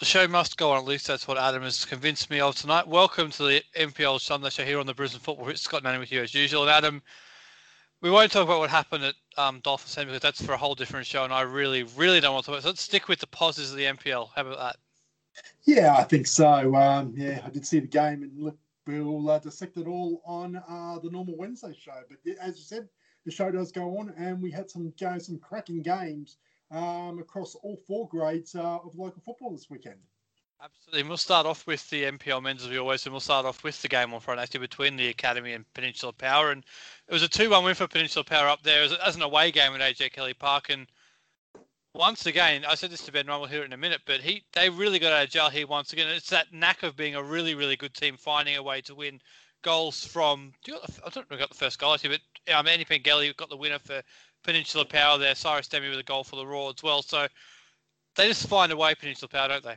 The show must go on. At least that's what Adam has convinced me of tonight. Welcome to the NPL Sunday Show here on the Brisbane Football. It's Scott Manning with you as usual. And Adam, we won't talk about what happened at um, Dolphins because that's for a whole different show, and I really, really don't want to talk about it. So let's stick with the positives of the NPL. How about that? Yeah, I think so. Um, yeah, I did see the game, and look, we'll uh, dissect it all on uh, the normal Wednesday show. But as you said, the show does go on, and we had some some cracking games um, across all four grades uh, of local football this weekend. Absolutely. we'll start off with the NPL men's as we always do. We'll start off with the game on Friday actually between the Academy and Peninsula Power. And it was a 2 1 win for Peninsula Power up there as, as an away game at AJ Kelly Park. And once again, I said this to Ben Ryan, we'll hear it in a minute, but he they really got out of jail here once again. It's that knack of being a really, really good team, finding a way to win goals from. Do you got the, I don't know got the first goal actually, but um, Andy Pengelly got the winner for Peninsula Power there. Cyrus Dehmie with a goal for the Roar as well. So they just find a way, Peninsula Power, don't they?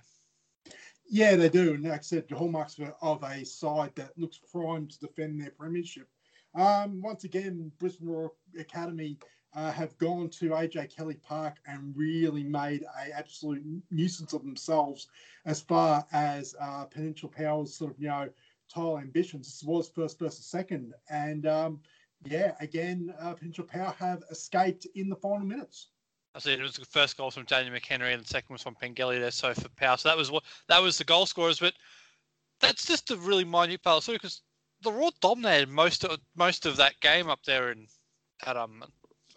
Yeah, they do. And like I said, the hallmarks of a side that looks primed to defend their premiership. Um, once again, Brisbane Royal Academy uh, have gone to AJ Kelly Park and really made a absolute nuisance of themselves as far as uh, Peninsula Power's sort of you know tile ambitions. This was first versus second, and um, yeah, again, uh, Peninsula Power have escaped in the final minutes. I said it was the first goal from Daniel McHenry, and the second was from Pengelly there. So for Power, so that was what that was the goal scorers. But that's just a really minute part of because the Roar dominated most of most of that game up there in at um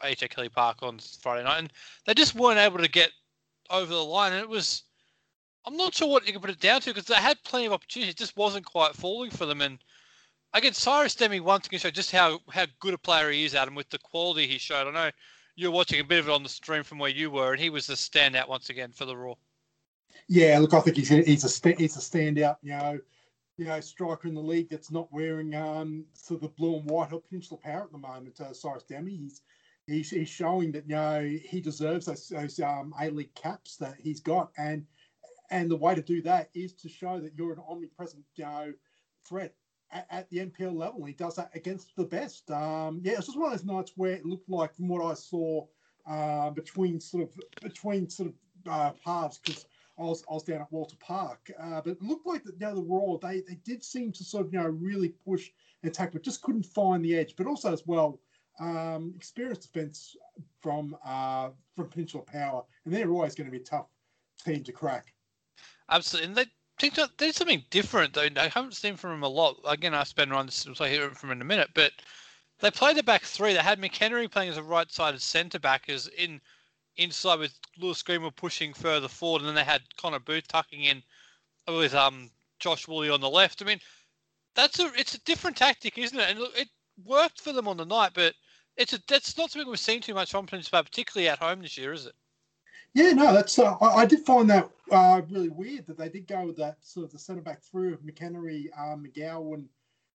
Kelly Park on Friday night, and they just weren't able to get over the line. And it was, I'm not sure what you can put it down to because they had plenty of opportunities, it just wasn't quite falling for them. And again, Cyrus Dehmie once again showed just how how good a player he is, Adam, with the quality he showed. I know you're watching a bit of it on the stream from where you were, and he was the standout once again for the Roar. Yeah, look, I think he's a, he's a he's a standout. You know, you know, striker in the league that's not wearing um sort of the blue and white or Peninsula Power at the moment. Uh, Cyrus Dehmie, he's he's, he's showing that you know he deserves those, those um, A League caps that he's got, and and the way to do that is to show that you're an omnipresent you know threat at, at the NPL level. He does that against the best. Um, yeah, it's just one of those nights where it looked like, from what I saw, uh, between sort of between sort of uh, halves because. I was, I was down at Walter Park, uh, but it looked like know, the Roar they they did seem to sort of you know really push and attack, but just couldn't find the edge. But also as well, um, experienced defence from uh, from Peninsula Power, and they're always going to be a tough team to crack. Absolutely, and they there's something different though. I haven't seen from them a lot. Again, I spend on this, so I hear from in a minute. But they played the back three. They had McHenry playing as a right-sided centre back, as in inside with Lewis Greenwood pushing further forward, and then they had Connor Booth tucking in with um Josh Woolley on the left. I mean, that's a it's a different tactic, isn't it? And look, it worked for them on the night, but it's a that's not something we've seen too much from Peninsula, particularly at home this year, is it? Yeah, no, that's. Uh, I, I, did find that uh, really weird that they did go with that sort of the centre back through of McHenry, uh, McGowan,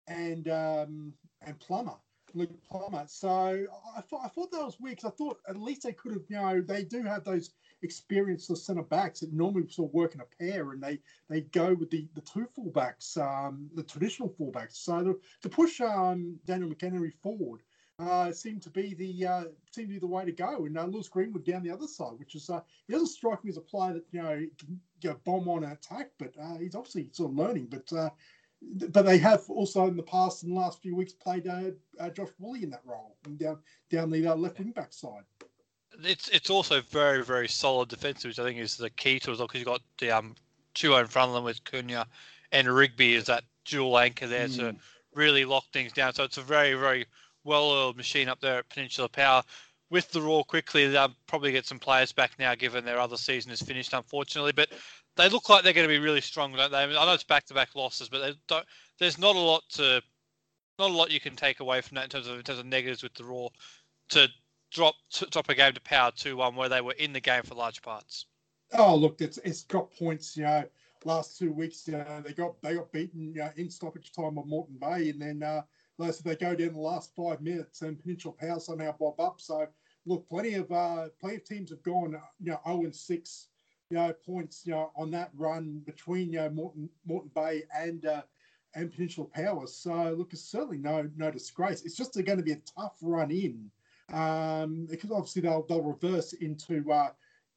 and um, and Plummer, Luke Plummer. So I thought I thought that was weird because I thought at least they could have, you know, they do have those experienced centre backs that normally sort of work in a pair, and they they go with the the two fullbacks, um, the traditional fullbacks. So to, to push um, Daniel McHenry forward uh, seemed to be the uh, seemed to be the way to go. And uh, Lewis Greenwood down the other side, which is uh, he doesn't strike me as a player that you know can you know, bomb on an attack, but uh, he's obviously sort of learning. But uh, but they have also in the past in the last few weeks played uh, uh, Josh Woolley in that role down down the uh, left wing back side. It's it's also very very solid defensive, which I think is the key to it because you've got the um duo in front of them with Cunha and Rigby is that dual anchor there mm. to really lock things down. So it's a very very well-oiled machine up there at Peninsula Power. With the Roar quickly, they'll probably get some players back now, given their other season is finished, unfortunately. But they look like they're going to be really strong, don't they? I, mean, I know it's back-to-back losses, but there's not a lot to, not a lot you can take away from that in terms of in terms of negatives with the Roar, to drop to drop a game to Power two-one where they were in the game for large parts. Oh, look, it's it's got points. You know, last two weeks, you know, they got they got beaten you know, in stoppage time of Moreton Bay, and then. Uh, said they go down the last five minutes and Peninsula Power somehow bob up. So look, plenty of uh, plenty of teams have gone, you know, 0 and 6, you know, points, you know, on that run between you know Morton Moreton Bay and uh, and Peninsula Power. So look, it's certainly no no disgrace. It's just going to be a tough run in um, because obviously they'll they'll reverse into uh,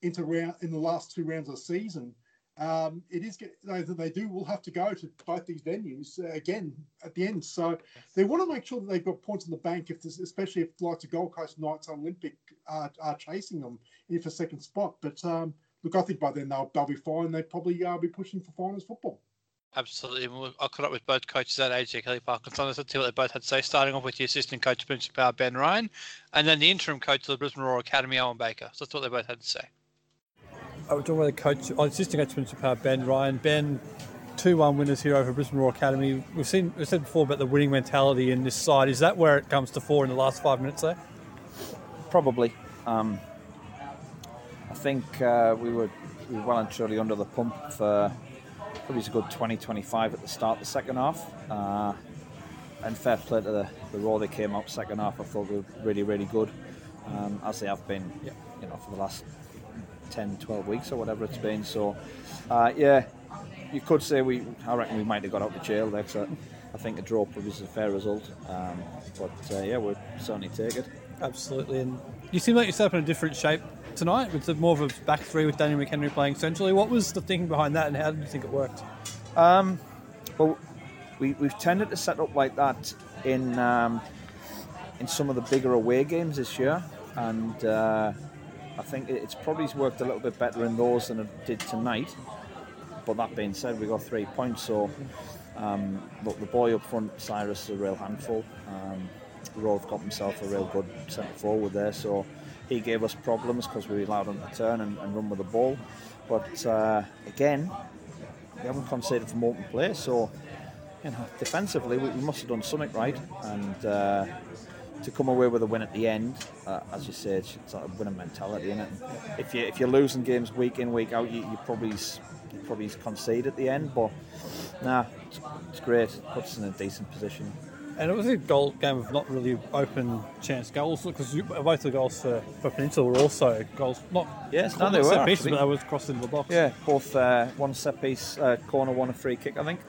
into round in the last two rounds of the season. Um, it is they, they do will have to go to both these venues uh, again at the end. So they want to make sure that they've got points in the bank, if this, especially if like the Gold Coast Knights Olympic are, are chasing them in for second spot. But um, look, I think by then they'll they'll be fine. They'll probably uh, be pushing for finals football. Absolutely. I caught up with both coaches at AJ Kelly Park and Saunders to see what they both had to say, starting off with the assistant coach, Peninsula Power, Ben Ryan, and then the interim coach of the Brisbane Roar Academy, Owen Baker. So that's what they both had to say. I was talking with the coach, oh, assistant coach, Peninsula Power, Ben Ryan. Ben, 2 1 winners here over Brisbane Roar Academy. We've seen, we've said before about the winning mentality in this side. Is that where it comes to fore in the last five minutes there? Probably. Um, I think uh, we were we were well and truly under the pump for probably a good 20 25 at the start of the second half. Uh, and fair play to the, the Roar they came up second half. I thought they were really, really good, um, as they have been, yeah. you know, for the last 10, 12 weeks or whatever it's been. So, uh, yeah, you could say we. I reckon we might have got out of jail there. So I think a draw probably is a fair result. Um, but uh, yeah, we'll certainly take it. Absolutely, and you seem like you're set up in a different shape tonight with more of a back three with Daniel McHenry playing centrally. What was the thinking behind that, and how did you think it worked? Um, well, we, we've tended to set up like that in um, in some of the bigger away games this year, and uh, I think it's probably worked a little bit better in those than it did tonight. But that being said, we got three points, so um, look, the boy up front, Cyrus, is a real handful. Um, Roth got himself a real good centre forward there, so he gave us problems because we allowed him to turn and, and run with the ball. But uh, again, we haven't conceded from open play, so you know, defensively we, we must have done something right. And uh, to come away with a win at the end, uh, as you said, it's sort of winning mentality it. If you if you're losing games week in week out, you, you probably you probably concede at the end. But nah, it's, it's great. It puts us in a decent position. And it was a goal game of not really open chance goals because both the goals for, for Peninsula were also goals not yes, no, they were set pieces, but they into the box. Yeah, both uh, one set piece uh, corner, one a free kick, I think.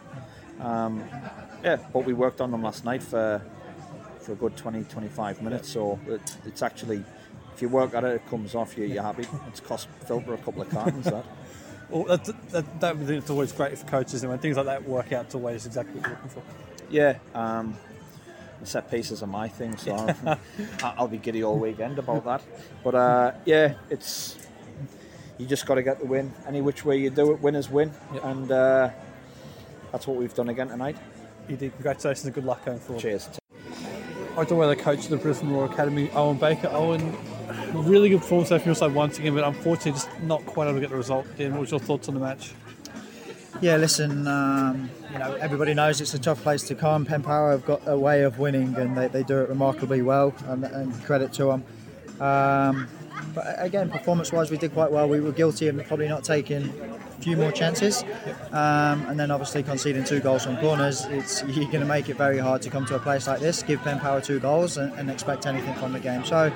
Um, yeah, but we worked on them last night for for a good 20, 25 minutes. So it, it's actually, if you work at it, it comes off you. You're happy. It's cost Filter a couple of cartons that. Well, that, that, that, it's always great for coaches, and when things like that work out, it's always exactly what you're looking for. Yeah, um, the set pieces are my thing, so I'll, I'll, be giddy all weekend about that. But uh, yeah, it's you just got to get the win. Any which way you do it, winners win, yep. and uh, that's what we've done again tonight. You did. Congratulations and good luck going forward. Cheers. About the coach of the Brisbane Roar Academy, Owen Baker. Owen, really good performance from your side once again, but unfortunately just not quite able to get the result. Dan, what was your thoughts on the match? Yeah, listen, um, you know, everybody knows it's a tough place to come. Penn Power have got a way of winning and they, they do it remarkably well, and, and credit to them. Um, but again, performance wise, we did quite well. We were guilty of probably not taking a few more chances. Um, and then obviously conceding two goals from corners, it's, you're going to make it very hard to come to a place like this, give Ben Power two goals, and, and expect anything from the game. So,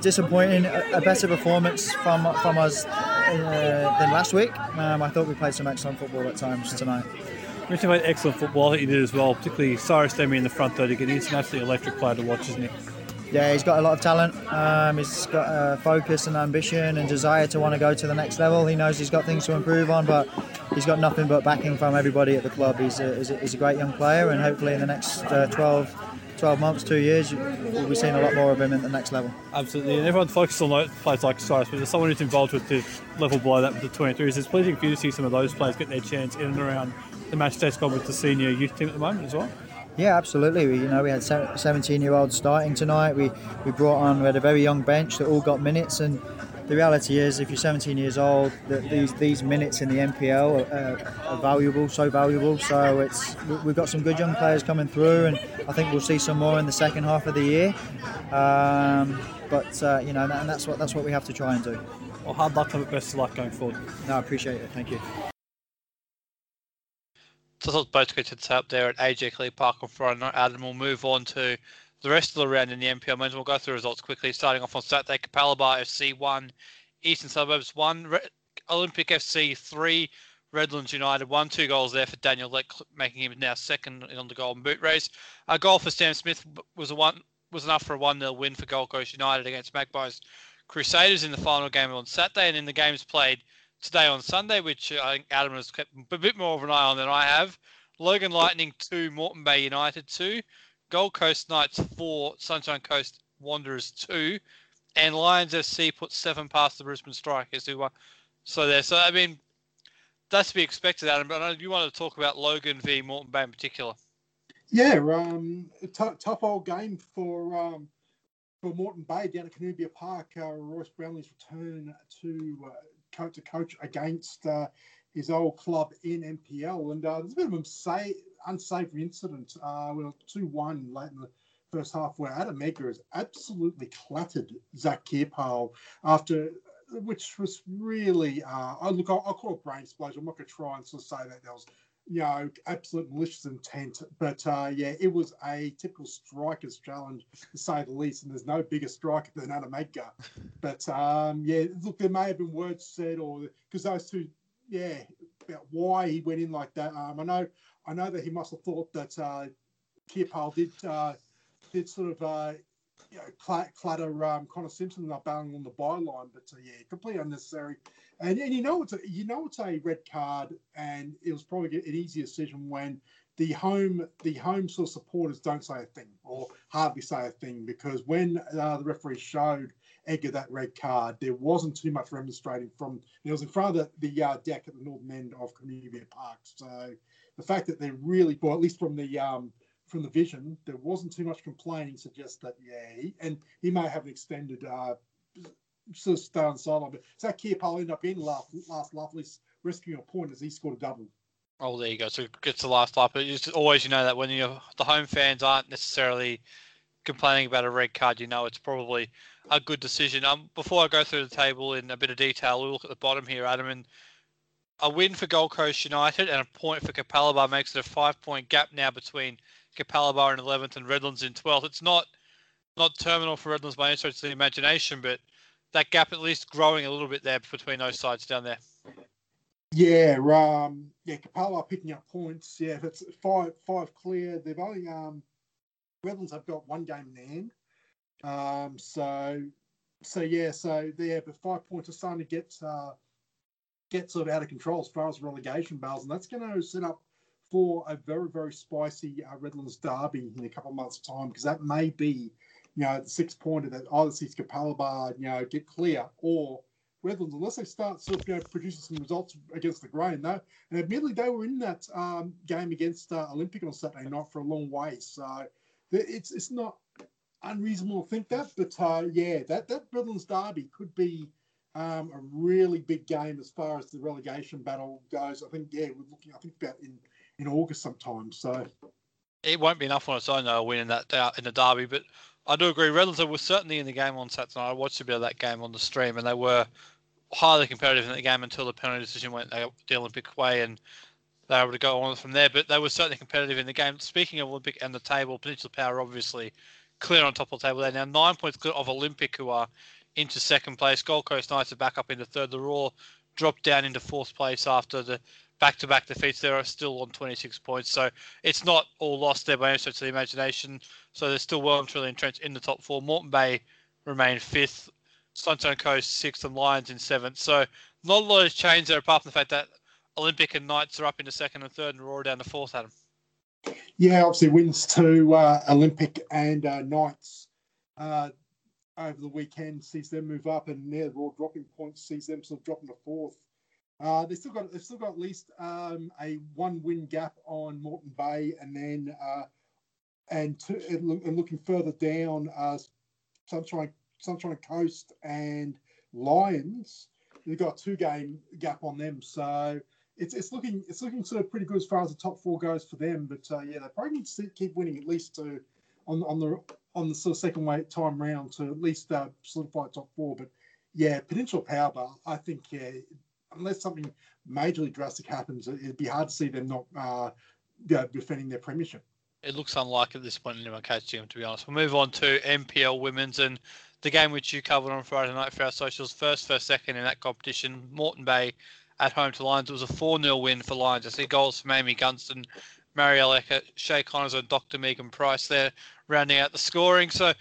disappointing. A, a better performance from, from us uh, than last week. Um, I thought we played some excellent football at times tonight. We played excellent football. Think you did as well, particularly Cyrus Dehmie in the front third again. He's an absolutely electric player to watch, isn't he? Yeah, he's got a lot of talent. Um, he's got uh, focus and ambition and desire to want to go to the next level. He knows he's got things to improve on, but he's got nothing but backing from everybody at the club. He's a, he's a, he's a great young player, and hopefully in the next uh, 12 12 months, two years, we'll be seeing a lot more of him at the next level. Absolutely, and everyone focuses on players like Cyrus, but there's someone who's involved with the level below that with the 23s. It's pleasing for you to see some of those players get their chance in and around the match squad with the senior youth team at the moment as well. Yeah, absolutely. We, you know, we had 17-year-olds starting tonight. We we brought on we had a very young bench that all got minutes, and the reality is, if you're 17 years old, that these these minutes in the NPL are, are, valuable, so valuable. So it's we've got some good young players coming through, and I think we'll see some more in the second half of the year. Um, but uh, you know, and that's what that's what we have to try and do. Well, hard luck and best of luck going forward. No, I appreciate it. Thank you. So both coaches up there at AJ Kelly Park on Friday night. Adam will move on to the rest of the round in the NPL men's, we'll go through results quickly. Starting off on Saturday, Capalaba FC 1, Eastern Suburbs 1, Re- Olympic FC 3, Redlands United 1. Two goals there for Daniel Leck, making him now second on the Golden Boot race. A goal for Sam Smith was a one was enough for a 1 0 win for Gold Coast United against Magpies Crusaders in the final game on Saturday. And in the games played today on Sunday, which I think Adam has kept a bit more of an eye on than I have. Logan Lightning 2, Moreton Bay United 2, Gold Coast Knights 4, Sunshine Coast Wanderers 2, and Lions FC put 7 past the Brisbane Strikers who won. So there. So, I mean, that's to be expected, Adam, but I know you want to talk about Logan v Moreton Bay in particular. Yeah, um, t- tough old game for um, for Moreton Bay down at Cornubia Park. Uh, Royce Brownlee's return to uh, coach to coach against uh, his old club in NPL, and uh, there's a bit of an unsafe, unsavory incident. Uh, we were two one late in the first half where Adam Edgar has absolutely clattered Zach Kierpal after which was really, uh, I look, I'll, I'll, call it brain explosion. I'm not going to try and sort of say that there was you know, absolute malicious intent. But uh, yeah, it was a typical striker's challenge, to say the least. And there's no bigger striker than Adam Edgar. But um, yeah, look, there may have been words said, or because those two, yeah, about why he went in like that. Um, I know, I know that he must have thought that uh, Kierpal did uh, did sort of. You know, clatter um, Connor Simpson up bailing on the byline, but uh, yeah, completely unnecessary. And, and you know it's a, you know it's a red card, and it was probably an easy decision when the home the home sort of supporters don't say a thing or hardly say a thing because when uh, the referee showed Edgar that red card, there wasn't too much remonstrating from. It was in front of the, the uh, deck at the northern end of Cornubia Park. So the fact that they're really, well, at least from the um, from the vision, there wasn't too much complaining. Suggests that yeah, he, and he may have an extended uh, sort of stay on sideline. But Zach Kierpal ended up in last, last lovely rescuing a point as he scored a double. Oh, there you go. So it gets the last lap. But it's always, you know, that when you the home fans aren't necessarily complaining about a red card, you know it's probably a good decision. Um, before I go through the table in a bit of detail, we'll look at the bottom here, Adam. And a win for Gold Coast United and a point for Capalaba makes it a five-point gap now between Capalaba in 11th and Redlands in 12th. It's not not terminal for Redlands by any stretch of the imagination, but that gap at least growing a little bit there between those sides down there. Yeah, um, yeah, Capella picking up points. Yeah, it's five five clear. They've only um, Redlands have got one game in their hand. Um, so so yeah, so yeah, but five points are starting to get uh, get sort of out of control as far as relegation battles, and that's going to set up for a very very spicy uh, Redlands derby in a couple of months' time because that may be you know, the six pointer that either sees Capalaba, you know, get clear or Redlands, unless they start sort of you know, producing some results against the grain, though. And admittedly, they were in that um, game against uh, Olympic on Saturday night for a long way. So it's it's not unreasonable to think that, but uh, yeah, that that Redlands derby could be um, a really big game as far as the relegation battle goes. I think yeah, we're looking. I think about in in August sometime. So it won't be enough on its own though, winning that in the derby, but I do agree. Redlands were certainly in the game on Saturday. I watched a bit of that game on the stream, and they were highly competitive in the game until the penalty decision went the Olympic way, and they were able to go on from there. But they were certainly competitive in the game. Speaking of Olympic and the table, Peninsula Power obviously clear on top of the table. They're now nine points clear of Olympic, who are into second place. Gold Coast Knights are back up into third. The Roar dropped down into fourth place after the back-to-back defeats. They are still on 26 points, so it's not all lost there by any stretch of the imagination. So they're still well and truly entrenched in the top four. Moreton Bay remain fifth, Sunshine Coast sixth, and Lions in seventh. So not a lot has changed there, apart from the fact that Olympic and Knights are up into second and third, and Aurora down to fourth. Adam. Yeah, obviously wins to uh, Olympic and uh, Knights uh, over the weekend sees them move up, and the Roar dropping points sees them sort of dropping to fourth. Uh, they still got they've still got at least um, a one win gap on Moreton Bay, and then uh, and, and, and, looking further down, uh, Sunshine Sunshine Coast and Lions, they've got a two game gap on them. So it's it's looking it's looking sort of pretty good as far as the top four goes for them. But uh, yeah, they probably need to keep winning at least to on on the on the sort of second way time round to at least uh, solidify top four. But yeah, Peninsula Power Bar, I think yeah, unless something majorly drastic happens, it'd be hard to see them not uh, defending their premiership. It looks unlikely at this point in case, Jim, to be honest. We'll move on to NPL Women's and the game which you covered on Friday night for our socials. First, first, second in that competition. Moreton Bay at home to Lions. It was a 4 0 win for Lions. I see goals from Amy Gunston, Marielle Eckert, Shay Connors, and Dr. Megan Price there rounding out the scoring. So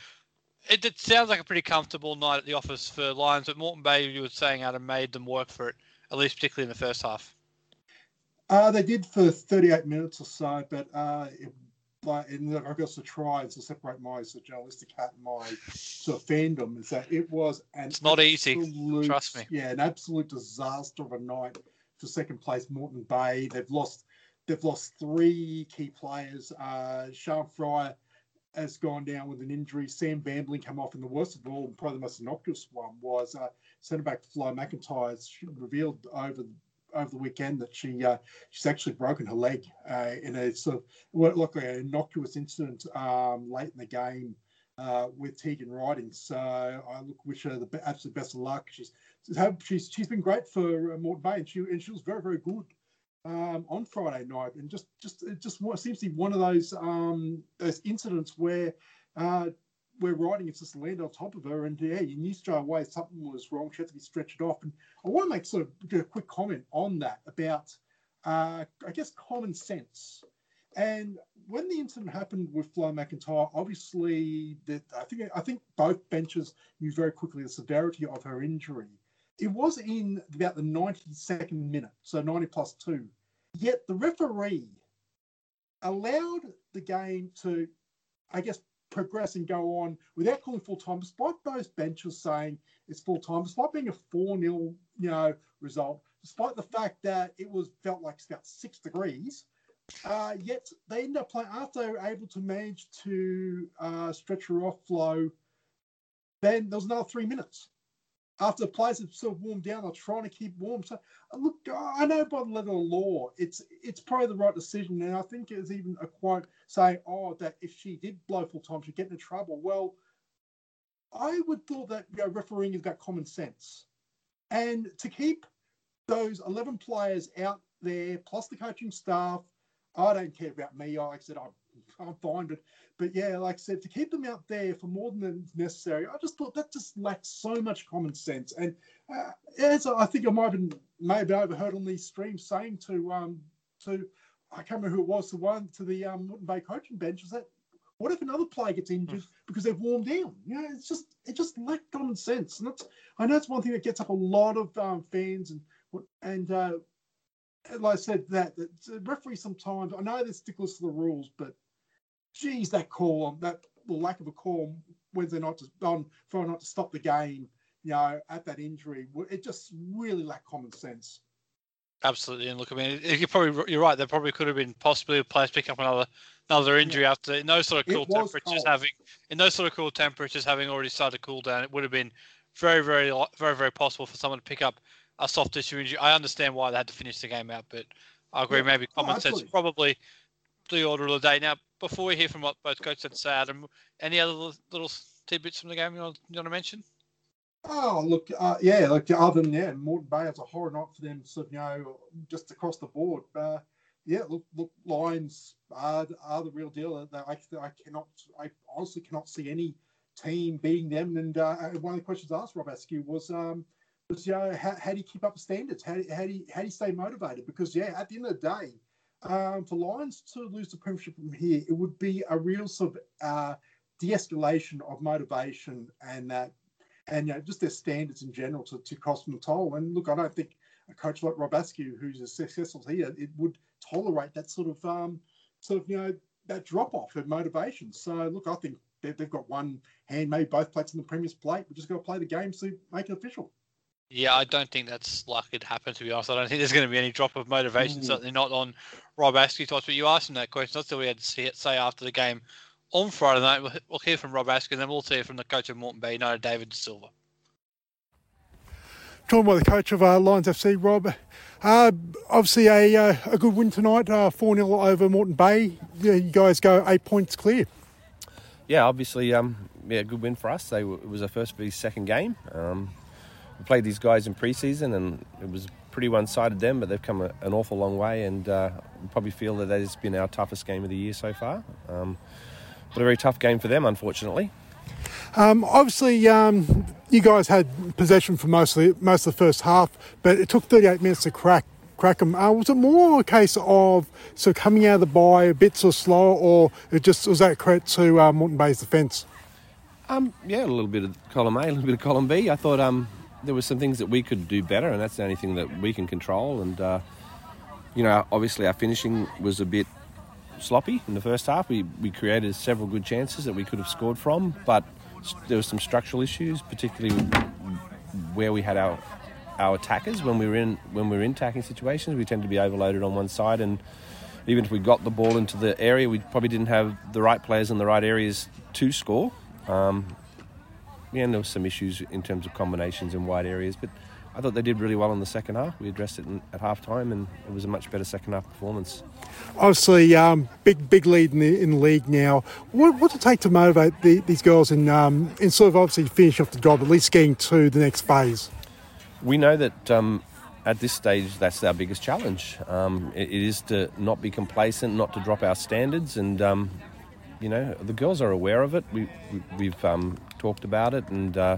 it, it, sounds like a pretty comfortable night at the office for Lions, but Moreton Bay, you were saying, Adam, made them work for it at least particularly in the first half. Uh, they did for 38 minutes or so, but uh, it, like, and I guess the try to separate my sort of journalistic hat and my sort of fandom is that it was an It's not easy, trust me. Yeah, an absolute disaster of a night for second place Moreton Bay. They've lost they've lost three key players. Uh, Sean Fryer has gone down with an injury. Sam Bambling come off, and the worst of all, and probably the most innocuous one, was uh, centre back Flo McIntyre. Revealed over over the weekend that she uh, she's actually broken her leg uh, in a sort of like an innocuous incident um, late in the game uh, with Tegan Riding. So I look wish her the absolute best of luck. She's she's she's been great for uh, Moreton Bay, and she and she was very very good um, on Friday night, and just just it just seems to be one of those um, those incidents where. Uh, where riding is just land on top of her, and yeah, you knew straight away something was wrong. She had to be stretched off. And I want to make sort of a quick comment on that about, uh, I guess, common sense. And when the incident happened with Flo McIntyre, obviously that I think I think both benches knew very quickly the severity of her injury. It was in about the 92nd minute, so 90 plus two. Yet the referee allowed the game to, I guess, progress and go on without calling full time, despite those benches saying it's full time, despite being a 4 0 you know, result, despite the fact that it was felt like it's about six degrees. Uh, yet they end up playing after they were able to manage to uh, stretch her off flow. Then there was another three minutes after the players had sort of warmed down. They're trying to keep warm. So uh, look, I know by the letter of the law, it's it's probably the right decision. And I think there's even a quote saying, "Oh, that if she did blow full time, she'd get into trouble." Well, I would thought that you know, refereeing is about common sense, and to keep those eleven players out there plus the coaching staff. I don't care about me. Like I said, I'm, I'm fine, but but yeah, like I said, to keep them out there for more than necessary, I just thought that just lacked so much common sense. And uh, as I think I might have been maybe overheard on these streams saying to um to I can't remember who it was, the one to the um Moreton Bay coaching bench, is that what if another player gets injured because they've warmed down? You know, it's just it just lacked common sense, and that's I know it's one thing that gets up a lot of um, fans and and uh, like I said, that, that the referee sometimes I know they're sticklers to the rules, but geez, that call, on that the lack of a call Wednesday night to on Friday night to stop the game, you know, at that injury, it just really lacked common sense. Absolutely, and look, I mean, you probably you're right. There probably could have been possibly players pick up another another injury yeah. after in those sort of cool temperatures cold. having in those sort of cool temperatures having already started to cool down. It would have been very, very, very, very possible for someone to pick up a soft tissue injury. I understand why they had to finish the game out, but I agree. Yeah. Maybe Oh, common sense probably the order of the day. Now, before we hear from what both coach and say, Adam, um, any other little, little tidbits from the game you want, you want to mention? Oh, look, uh, yeah, like other than yeah, Moreton Bay has a horror night for them, so you know, just across the board. Uh, yeah, look, look, Lions are, are the real deal. I, I cannot, I honestly cannot see any team beating them. And uh, one of the questions I asked Rob Askew was, um, was you know, how, how do you keep up the standards? How, do- how do you how do you stay motivated? Because yeah, at the end of the day, um, for Lions to lose the premiership from here, it would be a real sort of uh, de-escalation of motivation and that and you know, just their standards in general to, to cost them a toll. And look, I don't think a coach like Rob Askew, who's as successful as he is, it would tolerate that sort of um, sort of you know that drop off of motivation. So look, I think they've, they've got one hand, maybe both plates in the Premier's plate. We just got to play the game to make it official. Yeah, I don't think that's likely to happen. To be honest, I don't think there's going to be any drop of motivation. Mm. Certainly not on Rob Askew. But you asked him that question. That's what we had to see it say after the game on Friday night. We'll, we'll hear from Rob Askew, and then we'll hear from the coach of Moreton Bay United, David De Silva. joined by the coach of uh, Lions FC, Rob. Uh, obviously, a, uh, a good win tonight, uh, 4 0 over Moreton Bay. Yeah, You guys go eight points clear. yeah, obviously, um, yeah, good win for us. They it was our first v second game. Um, we played these guys in pre-season, and it was pretty one-sided them, but they've come a, an awful long way, and uh, we probably feel that that has been our toughest game of the year so far. Um, but a very tough game for them, unfortunately. Um, obviously, um, you guys had possession for most of, the, most of the first half, but it took 38 minutes to crack crack them. Uh, was it more a case of sort of coming out of the bye a bit sort of slower, or it just was that credit to uh, Moreton Bay's defence? Um, yeah, a little bit of column A, a little bit of column B. I thought um, there were some things that we could do better, and that's the only thing that we can control. And uh, you know, obviously our finishing was a bit sloppy in the first half. We we created several good chances that we could have scored from, but there were some structural issues, particularly where we had our our attackers when we were in when we were in attacking situations. We tend to be overloaded on one side, and even if we got the ball into the area, we probably didn't have the right players in the right areas to score. Um, yeah, and there were some issues in terms of combinations in wide areas, but I thought they did really well in the second half. We addressed it in, at half time, and it was a much better second half performance. Obviously, um, big big lead in the in the league now. What what's it take to motivate the, these girls and um, and sort of obviously finish off the job, at least getting to the next phase? We know that um, at this stage, that's our biggest challenge. Um, it, it is to not be complacent, not to drop our standards, and um, you know the girls are aware of it. We, we have um, talked about it, and uh,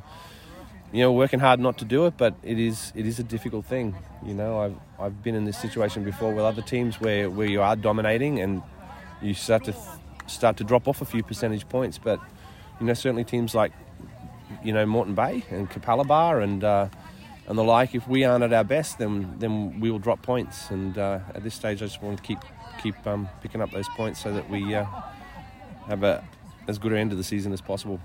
you know working hard not to do it, but it is it is a difficult thing. You know, I've I've been in this situation before with other teams where where you are dominating and you start to start to drop off a few percentage points, but you know certainly teams like you know Moreton Bay and Capalaba and uh, and the like. If we aren't at our best, then then we will drop points. And uh, at this stage, I just want to keep keep um, picking up those points so that we uh, have a as good an end of the season as possible.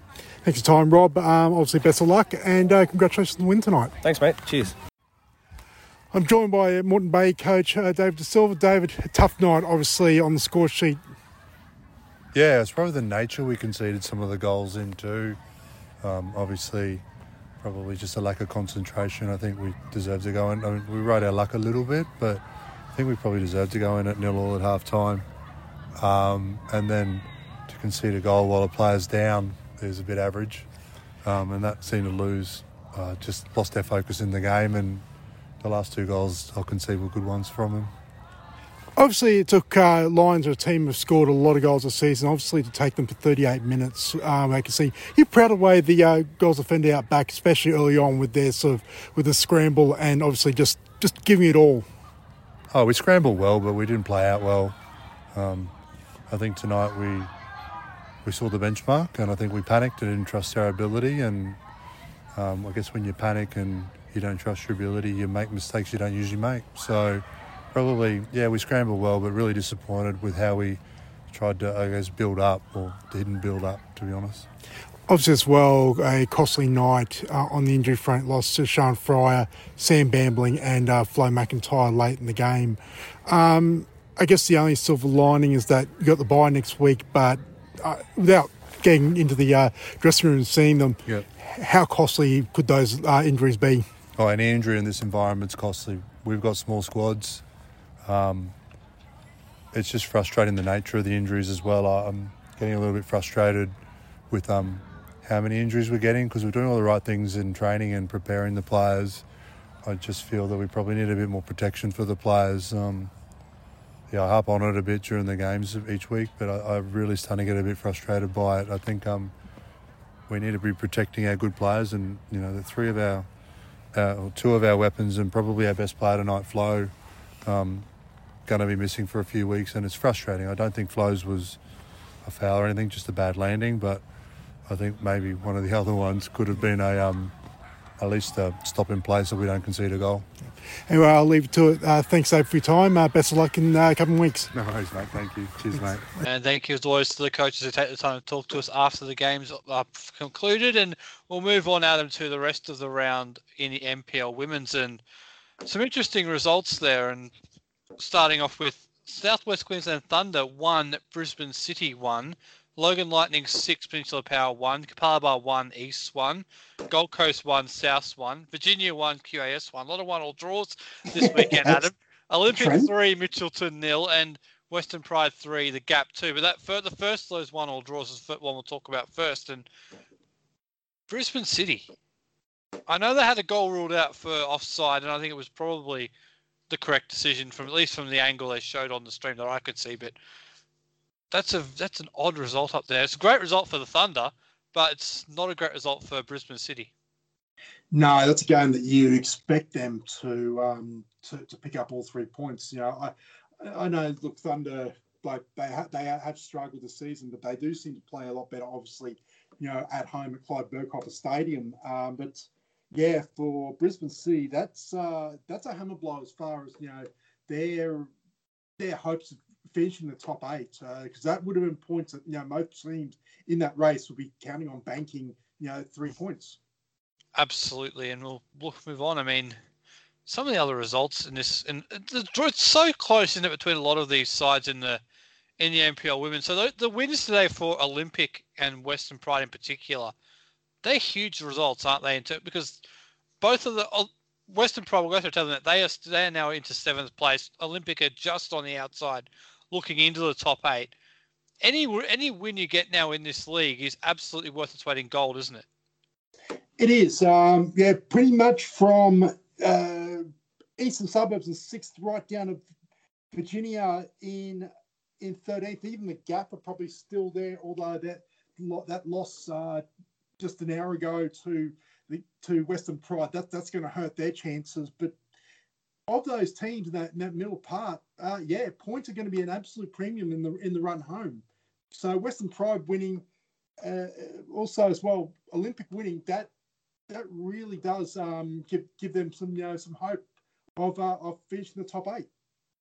Thanks for your time, Rob. Um, obviously, best of luck and uh, congratulations on the win tonight. Thanks, mate. Cheers. I'm joined by Moreton Bay coach uh, David De Silva. David, a tough night, obviously, on the score sheet. Yeah, it's probably the nature we conceded some of the goals into. Um, obviously, probably just a lack of concentration. I think we deserve to go in. I mean, we rode our luck a little bit, but I think we probably deserve to go in at nil all at half time. Um, and then to concede a goal while a player's down is a bit average. Um, and that seemed to lose, uh, just lost their focus in the game. And the last two goals I'll concede were good ones from them obviously it took uh, Lions, a team have scored a lot of goals this season, obviously to take them for 38 minutes. Um, I can see you're proud of the way the uh, goals defender out back, especially early on with their sort of with the scramble and obviously just just giving it all. Oh, we scrambled well, but we didn't play out well. Um, I think tonight we we saw the benchmark, and I think we panicked and didn't trust our ability. And um, I guess when you panic and you don't trust your ability, you make mistakes you don't usually make. So probably, yeah, we scrambled well, but really disappointed with how we tried to, I guess, build up or didn't build up, to be honest. Obviously, as well, a costly night uh, on the injury front. Lost to Sean Fryer, Sam Bambling, and uh, Flo McIntyre late in the game. Um, I guess the only silver lining is that you got the bye next week, but uh, without getting into the uh, dressing room and seeing them, yep. how costly could those uh, injuries be? Oh, an injury in this environment's costly. We've got small squads. Um, it's just frustrating the nature of the injuries as well. I'm getting a little bit frustrated with um, how many injuries we're getting because we're doing all the right things in training and preparing the players. I just feel that we probably need a bit more protection for the players. Um, yeah, I harp on it a bit during the games each week, but I, am really starting to get a bit frustrated by it. I think um, we need to be protecting our good players, and you know, the three of our, uh, two of our weapons, and probably our best player tonight, Flo, um, going to be missing for a few weeks, and it's frustrating. I don't think Flows was a foul or anything, just a bad landing, but I think maybe one of the other ones could have been a um, at least a stop in place so we don't concede a goal. Anyway, I'll leave it to it. Uh, thanks, Dave, for your time. Uh, best of luck in uh, a couple of weeks. No worries, mate. Thank you. Cheers, mate. And thank you, as always, to the coaches who take the time to talk to us after the games are concluded. And we'll move on, Adam, to the rest of the round in the NPL Women's. And some interesting results there. And starting off with Southwest Queensland Thunder one, Brisbane City one, Logan Lightning six, Peninsula Power one, Capalaba one, East one, Gold Coast one, South one, Virginia one, QAS one. A lot of one all draws this weekend, Adam. Olympic three, Mitchelton nil, and Western Pride three, the Gap two. But that for, the first of those one all draws is the one we'll talk about first. And Brisbane City, I know they had a goal ruled out for offside, and I think it was probably the correct decision from at least from the angle they showed on the stream that I could see. But that's a that's an odd result up there. It's a great result for the Thunder, but it's not a great result for Brisbane City. No, that's a game that you expect them to um, to, to pick up all three points. You know, I I know look Thunder like they ha- they have struggled this season, but they do seem to play a lot better. Obviously, you know, at home at Clive Berghofer Stadium. Um, but yeah, for Brisbane City, that's uh, that's a hammer blow as far as you know their their hopes of finishing the top eight because uh, that would have been points that you know most teams in that race would be counting on banking you know three points. Absolutely, and we'll we'll move on. I mean, some of the other results in this, and the it's so close, isn't it, between a lot of these sides in the in the NPL women. So the, the wins today for Olympic and Western Pride in particular, they're huge results, aren't they? Because both of the Western Pride, we'll go through telling that they are they are now into seventh place. Olympic are just on the outside, looking into the top eight. Any any win you get now in this league is absolutely worth its weight in gold, isn't it? It is. Um, yeah, pretty much from uh, eastern suburbs and sixth right down to Virginia in in 13th. Even the gap are probably still there, although that that loss uh, just an hour ago to the to Western Pride that that's going to hurt their chances. But of those teams in that, in that middle part, uh, yeah, points are going to be an absolute premium in the in the run home. So Western Pride winning, uh, also as well, Olympic winning that that really does um, give give them some you know some hope of uh, of finishing the top eight.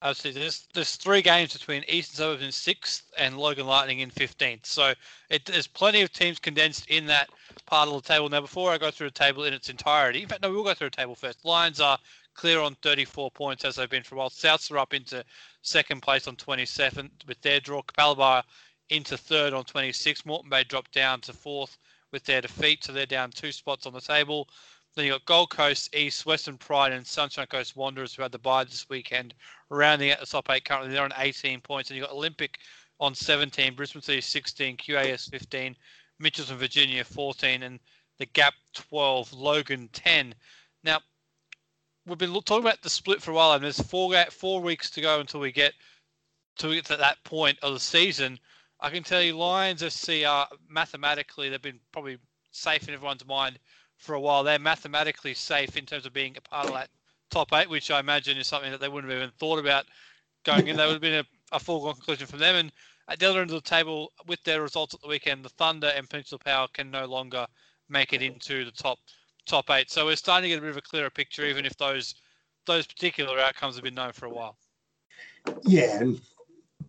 Absolutely. There's there's three games between Eastern Suburbs in sixth and Logan Lightning in fifteenth. So it, there's plenty of teams condensed in that part of the table. Now, before I go through the table in its entirety, in fact, no, we'll go through the table first. Lions are clear on 34 points as they've been for a while. Souths are up into second place on 27 with their draw. Capalaba into third on 26. Moreton Bay dropped down to fourth with their defeat, so they're down two spots on the table. Then you got Gold Coast East, Western Pride, and Sunshine Coast Wanderers who had the bye this weekend, rounding out the top eight. Currently, they're on 18 points, and you got Olympic on 17, Brisbane City 16, QAS 15, Mitchells and Virginia 14, and the Gap 12, Logan 10. Now, we've been talking about the split for a while, and there's four uh, four weeks to go until we get to get to that point of the season. I can tell you, Lions FC are mathematically they've been probably safe in everyone's mind for a while. They're mathematically safe in terms of being a part of that top eight, which I imagine is something that they wouldn't have even thought about going in. That would have been a, a foregone conclusion from them. And at the other end of the table, with their results at the weekend, the Thunder and Peninsula Power can no longer make it into the top top eight. So we're starting to get a bit of a clearer picture, even if those those particular outcomes have been known for a while. Yeah, and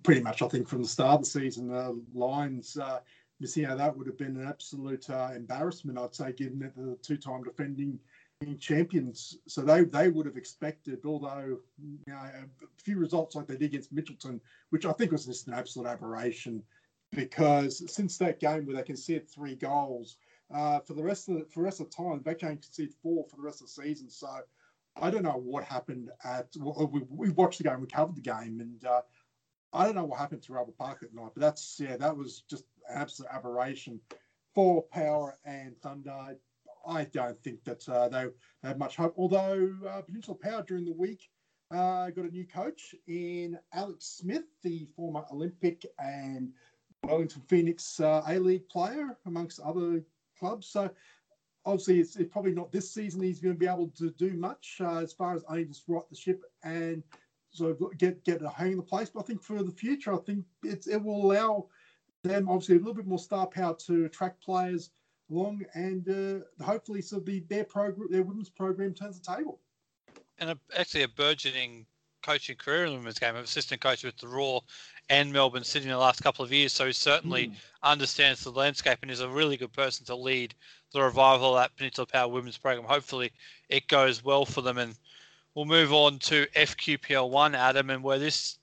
pretty much I think from the start of the season, the Lions uh, missing out that would have been an absolute uh, embarrassment, I'd say, given that the two-time defending champions. So they they would have expected, although you know, a few results like they did against Mitchelton, which I think was just an absolute aberration, because since that game where they conceded three goals, uh, for the rest of the, for the rest of time, they can concede four for the rest of the season. So I don't know what happened at. Well, we, we watched the game, we covered the game, and uh, I don't know what happened to Rubber Park that night, but that's yeah, that was just an absolute aberration for Power and Thunder. I don't think that uh, they had much hope. Although uh, Peninsula Power during the week uh, got a new coach in Alex Smith, the former Olympic and Wellington Phoenix uh, A League player, amongst other clubs. So obviously, it's, it's, probably not this season he's going to be able to do much uh, as far as only just right the ship and sort of get get a hang of the place. But I think for the future, I think it's, it will allow them obviously a little bit more star power to attract players along and uh, hopefully so the their program their women's program turns the table. And a, actually a burgeoning coaching career in the women's game, assistant coach with the Raw and Melbourne City in the last couple of years. So he certainly mm. understands the landscape and is a really good person to lead the revival of that Peninsula Power women's program. Hopefully it goes well for them and we'll move on to FQPL one, Adam, and where this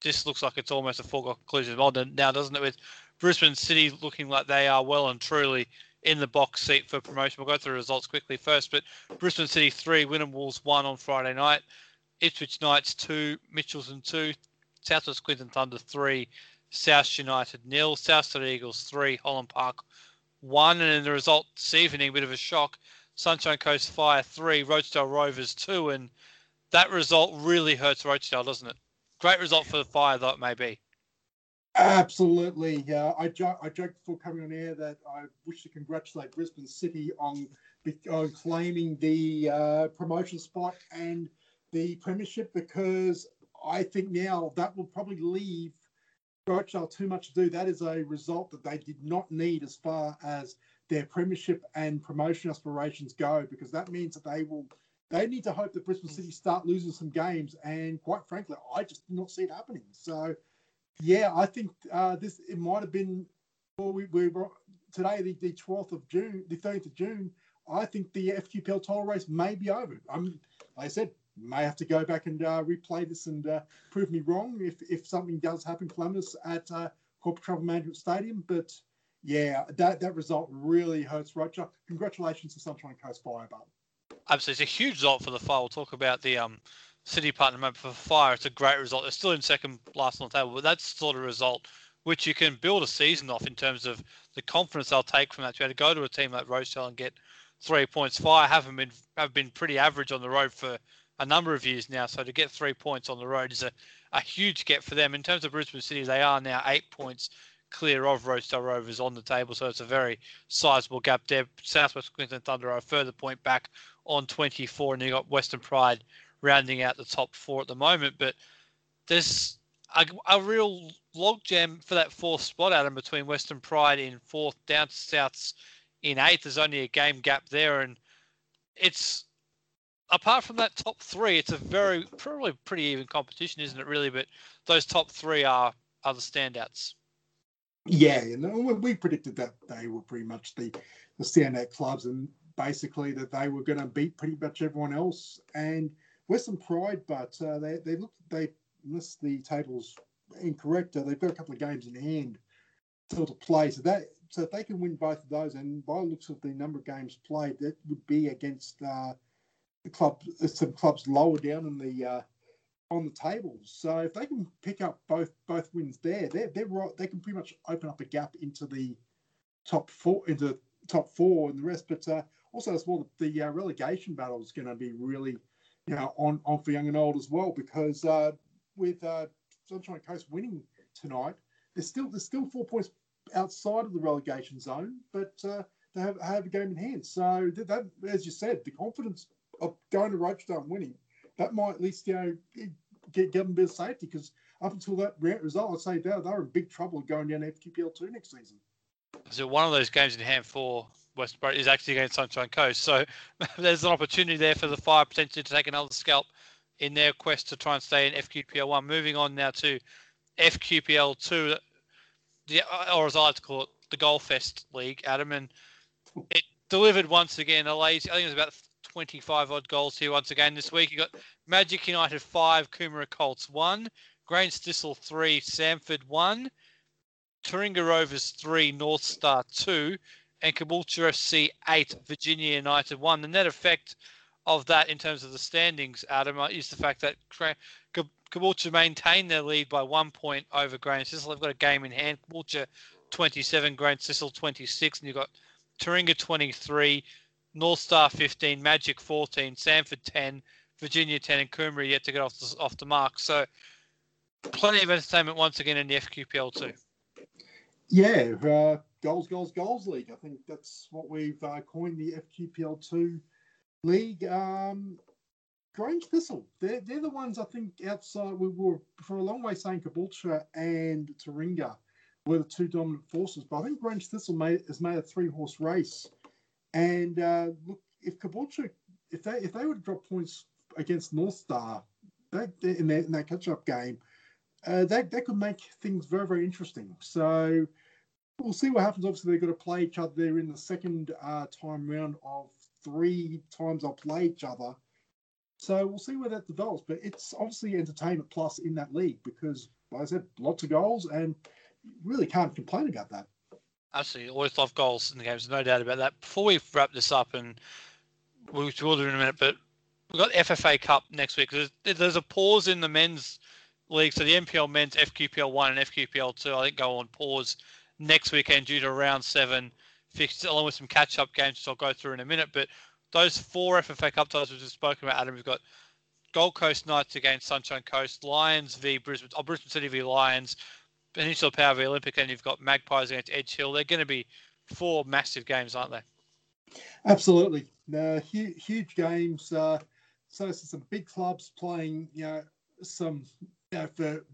this looks like it's almost a foregone conclusion modern now, doesn't it? With Brisbane City looking like they are well and truly in the box seat for promotion. We'll go through the results quickly first, but Brisbane City three, Wynnum Wolves one on Friday night, Ipswich Knights two, Mitchelton two, South West Queensland Thunder three, South United nil, South Eagles three, Holland Park one, and in the result this evening, a bit of a shock. Sunshine Coast Fire three, Rochedale Rovers two, and that result really hurts Rochedale, doesn't it? Great result for the Fire, though it may be. Absolutely. Uh, I, jo- I joked before coming on air that I wish to congratulate Brisbane City on, on claiming the uh, promotion spot and the premiership because I think now that will probably leave Rochedale too much to do. That is a result that they did not need as far as their premiership and promotion aspirations go, because that means that they will. They need to hope that Brisbane City start losing some games, and quite frankly, I just did not see it happening. So, yeah, I think uh, this it might have been. Well, we, we were today, the, the 12th of June, the 13th of June. I think the FQPL title race may be over. I'm, like I said, may have to go back and uh, replay this and uh, prove me wrong if, if something does happen calamitous at uh, Corporate Travel Management Stadium. But yeah, that, that result really hurts Roger. Congratulations to Sunshine Coast Fire, Bob. Absolutely, it's a huge result for the Fire. We'll talk about the um, City partner member for Fire. It's a great result. They're still in second last on the table, but that's sort of result which you can build a season off in terms of the confidence they'll take from that. To be able to go to a team like Rosedale and get three points. Fire haven't been have been pretty average on the road for a number of years now. So to get three points on the road is a, a huge get for them. In terms of Brisbane City, they are now eight points clear of Rosedale Rovers on the table. So it's a very sizable gap there. Southwest Queensland Thunder are a further point back on 24, and you've got Western Pride rounding out the top four at the moment. But there's a, a real logjam for that fourth spot, Adam, between Western Pride in fourth, down to Souths in eighth. There's only a game gap there, and it's apart from that top three, it's a very probably pretty even competition, isn't it? Really, but those top three are are the standouts. Yeah, you know, we predicted that they were pretty much the the standout clubs, and basically that they were going to beat pretty much everyone else. And Western Pride, but uh, they they look they unless the table's incorrect, uh, they've got a couple of games in hand still to play. So that so if they can win both of those, and by the looks of the number of games played, that would be against uh, the club, some clubs lower down in the uh, on the tables. So if they can pick up both both wins there, they're they're right. They can pretty much open up a gap into the top four, into top four, and the rest. But uh, also as well, the uh, relegation battle is going to be really, you know, on on for young and old as well because uh, with uh, Sunshine Coast winning tonight, there's still there's still four points outside of the relegation zone, but uh, they have, have a game in hand. So that, that, as you said, the confidence of going to and winning, that might at least you know get, get them a bit of safety because up until that result, I'd say they they were in big trouble going down FQPL two next season. So one of those games in hand for West Brom is actually against Sunshine Coast. So there's an opportunity there for the Fire potentially to take another scalp in their quest to try and stay in FQPL one. Moving on now to FQPL two, the, or as I like to call it, the Goalfest League, Adam, and it delivered once again a lazy. I think it was about 25 odd goals here once again this week. You got Magic United five, Coomera Colts one, Grange Thistle three, Samford one, Taringa Rovers three, North Star two, and Caboolture FC eight, Virginia United one. The net effect of that in terms of the standings, Adam, uh, is the fact that Caboolture maintain their lead by one point over Grange Thistle. They've got a game in hand. Caboolture 27, Grange Thistle 26, and you've got Taringa 23, North Star 15, Magic 14, Samford 10, Virginia 10, and Coomera yet to get off the, off the mark. So plenty of entertainment once again in the FQPL two. Yeah, uh, goals, goals, goals league. I think that's what we've uh, coined the FQPL two league. Um, Grange Thistle, they're, they're the ones I think outside. We were for a long way saying Caboolture and Taringa were the two dominant forces, but I think Grange Thistle made, has made a three horse race. And uh, look, if Caboolture, if they if they would drop points against North Star in, that, in that catch up game, uh, that that could make things very very interesting. So we'll see what happens. Obviously, they've got to play each other. They're in the second uh, time round of three times they'll play each other. So we'll see where that develops. But it's obviously entertainment plus in that league because, like I said, lots of goals and really can't complain about that. Absolutely, always love goals in the games, no doubt about that. Before we wrap this up, and we'll, do in a minute, but we've got FFA Cup next week. There's, there's a pause in the men's league, so the NPL men's FQPL one and FQPL two, I think, go on pause next weekend due to round seven fixed, along with some catch-up games, which I'll go through in a minute. But those four FFA Cup titles we've just spoken about, Adam, we've got Gold Coast Knights against Sunshine Coast, Lions v Brisbane, oh, Brisbane City v Lions, Peninsula Power v Olympic, and you've got Magpies against Edge Hill. They're going to be four massive games, aren't they? Absolutely, uh, huge, huge games. Uh, so some big clubs playing, you know, some you know, for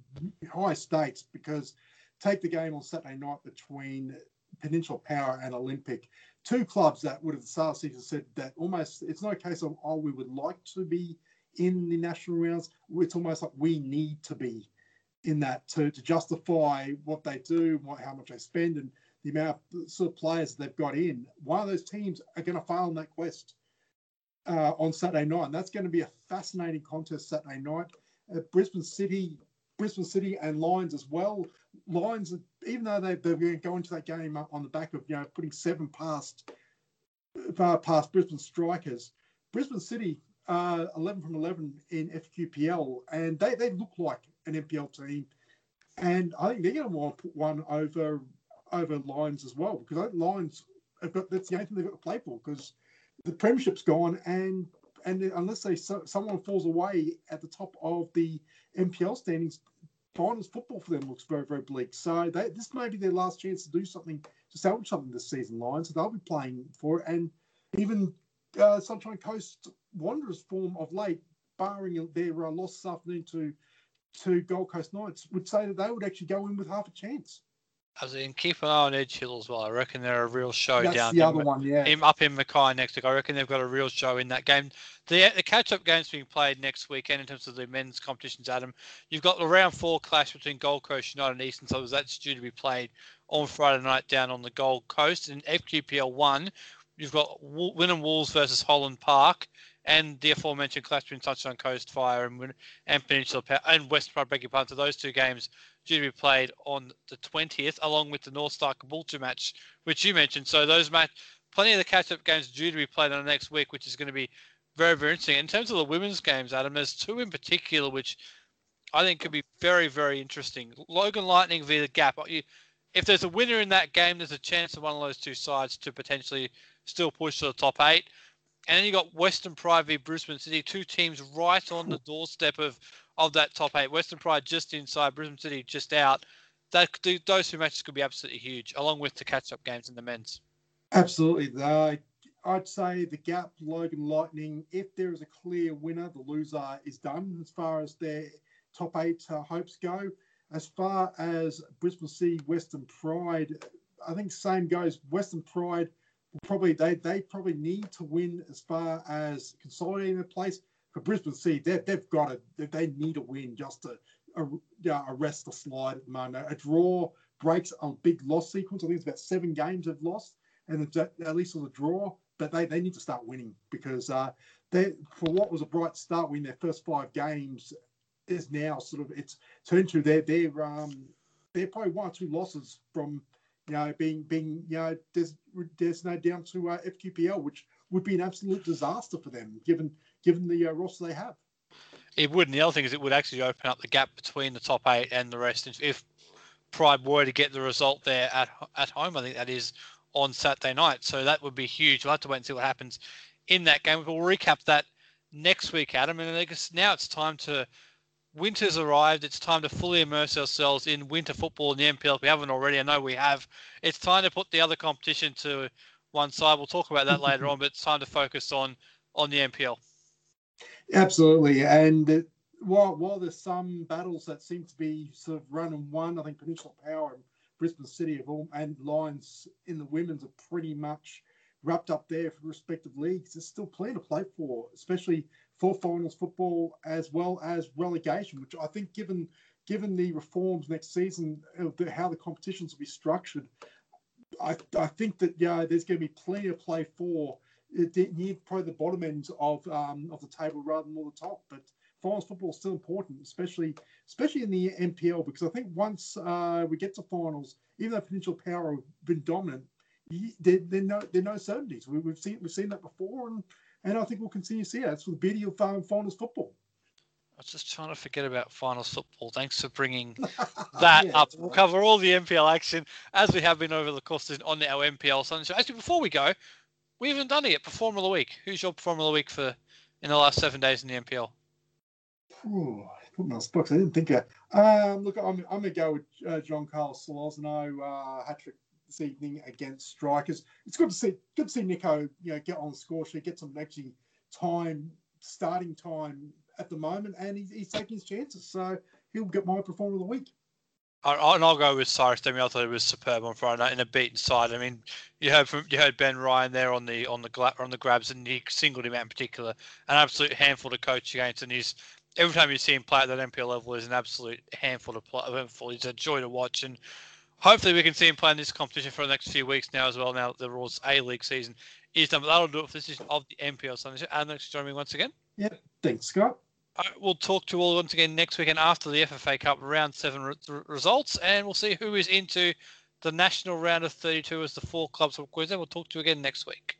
high stakes because take the game on Saturday night between Peninsula Power and Olympic, two clubs that would have the start season said that almost it's not a case of oh we would like to be in the national rounds. It's almost like we need to be in that to, to justify what they do, what, how much they spend, and the amount of sort of players they've got in. One of those teams are going to fail in that quest uh, on Saturday night. And that's going to be a fascinating contest Saturday night. Uh, Brisbane City, Brisbane City and Lions as well. Lions, even though they, they're going to go into that game on the back of you know putting seven past uh, past Brisbane strikers, Brisbane City uh, 11 from 11 in FQPL, and they, they look like an NPL team. And I think they're going to want to put one over over Lions as well because Lions have got that's the only thing they've got to play for because the premiership's gone and and unless they someone falls away at the top of the NPL standings, finals football for them looks very very bleak. So they, this may be their last chance to do something to salvage something this season, Lions. So they'll be playing for it, and even uh, Sunshine Coast Wanderers form of late, barring their uh, loss this afternoon to to Gold Coast Knights, would say that they would actually go in with half a chance. As in, keep an eye on Edge Hill as well. I reckon they're a real show That's down the other one, yeah. in, up in Mackay next week. I reckon they've got a real show in that game. The the catch up games being played next weekend in terms of the men's competitions, Adam. You've got the round four clash between Gold Coast United and Eastern Suburbs. That's due to be played on Friday night down on the Gold Coast. In FQPL 1, you've got Wynnum Wolves versus Holland Park and the aforementioned clash between Sunshine Coast Fire and, and Peninsula Power and Western Pride, beg your those two games due to be played on the 20th, along with the North Star Caboolture match, which you mentioned. So those match, plenty of the catch-up games due to be played on the next week, which is going to be very, very interesting. In terms of the women's games, Adam, there's two in particular which I think could be very, very interesting. Logan Lightning via the Gap. If there's a winner in that game, there's a chance of one of those two sides to potentially still push to the top eight. And then you got Western Pride v Brisbane City, two teams right on the doorstep of of that top eight. Western Pride just inside, Brisbane City just out. That those two matches could be absolutely huge, along with the catch-up games in the men's. Absolutely, the, I'd say the gap, Logan Lightning. If there is a clear winner, the loser is done as far as their top eight uh, hopes go. As far as Brisbane City, Western Pride, I think same goes. Western Pride probably they they probably need to win as far as consolidating the place for Brisbane City, they, they've got to, they need a win just to uh, arrest the slide at the moment. A draw breaks a big loss sequence. I think it's about seven games they've lost, and at, least with a draw. But they, they need to start winning because uh, they for what was a bright start win their first five games is now sort of it's turned to their their um they're probably one or two losses from you know being being you know there's there's no down to uh, FQPL which would be an absolute disaster for them given given the uh, roster they have. It would, and the other thing is it would actually open up the gap between the top eight and the rest. If Pride were to get the result there at at home, I think that is on Saturday night. So that would be huge. We'll have to wait and see what happens in that game. We'll recap that next week, Adam. And I guess now it's time to. Winter's arrived. It's time to fully immerse ourselves in winter football in the NPL. If we haven't already, I know we have. It's time to put the other competition to one side. We'll talk about that later on, but it's time to focus on on the NPL. Absolutely, and while while there's some battles that seem to be sort of run and won, I think Peninsula Power and Brisbane City have all, and Lions in the women's are pretty much wrapped up there for respective leagues. There's still plenty to play for, especially for finals football as well as relegation, which I think given given the reforms next season, how the competitions will be structured, I, I think that yeah, there's going to be plenty of play for near probably the bottom end of um, of the table rather than more the top. But finals football is still important, especially especially in the NPL, because I think once uh, we get to finals, even though Peninsula Power have been dominant, there are no there are no certainties. We, have seen we've seen that before, and and I think we'll continue to see that. That's the beauty of um, finals football. I was just trying to forget about finals football. Thanks for bringing that yeah, up. We'll cover all the NPL action as we have been over the course of, on our NPL Sunday show. Actually, before we go, we haven't done it yet. Performer of the week. Who's your performer of the week for in the last seven days in the NPL? Ooh, put me on. I didn't think of. Um, look, I'm, I'm gonna go with uh, John Carlos Solozno, uh, hat trick this evening against Strikers. It's good to see good to see Nico, you know, get on the score sheet, get some actually time, starting time at the moment, and he's, he's taking his chances. So he'll get my performer of the week. And I'll go with Cyrus Dehmie. I thought it was superb on Friday night in a beaten side. I mean, you heard from you heard Ben Ryan there on the on the gla- on the grabs, and he singled him out in particular. An absolute handful to coach against, and he's every time you see him play at that NPL level, is an absolute handful to play. He's a joy to watch, and hopefully we can see him playing this competition for the next few weeks now as well. Now that the Roar's A League season is done, but that'll do it for this edition of the NPL Sunday Show. And thanks for joining me once again. Yeah, thanks, Scott. Right, we'll talk to you all once again next weekend after the FFA Cup round seven re- results, and we'll see who is into the national round of 32 as the four clubs from Queensland. We'll talk to you again next week.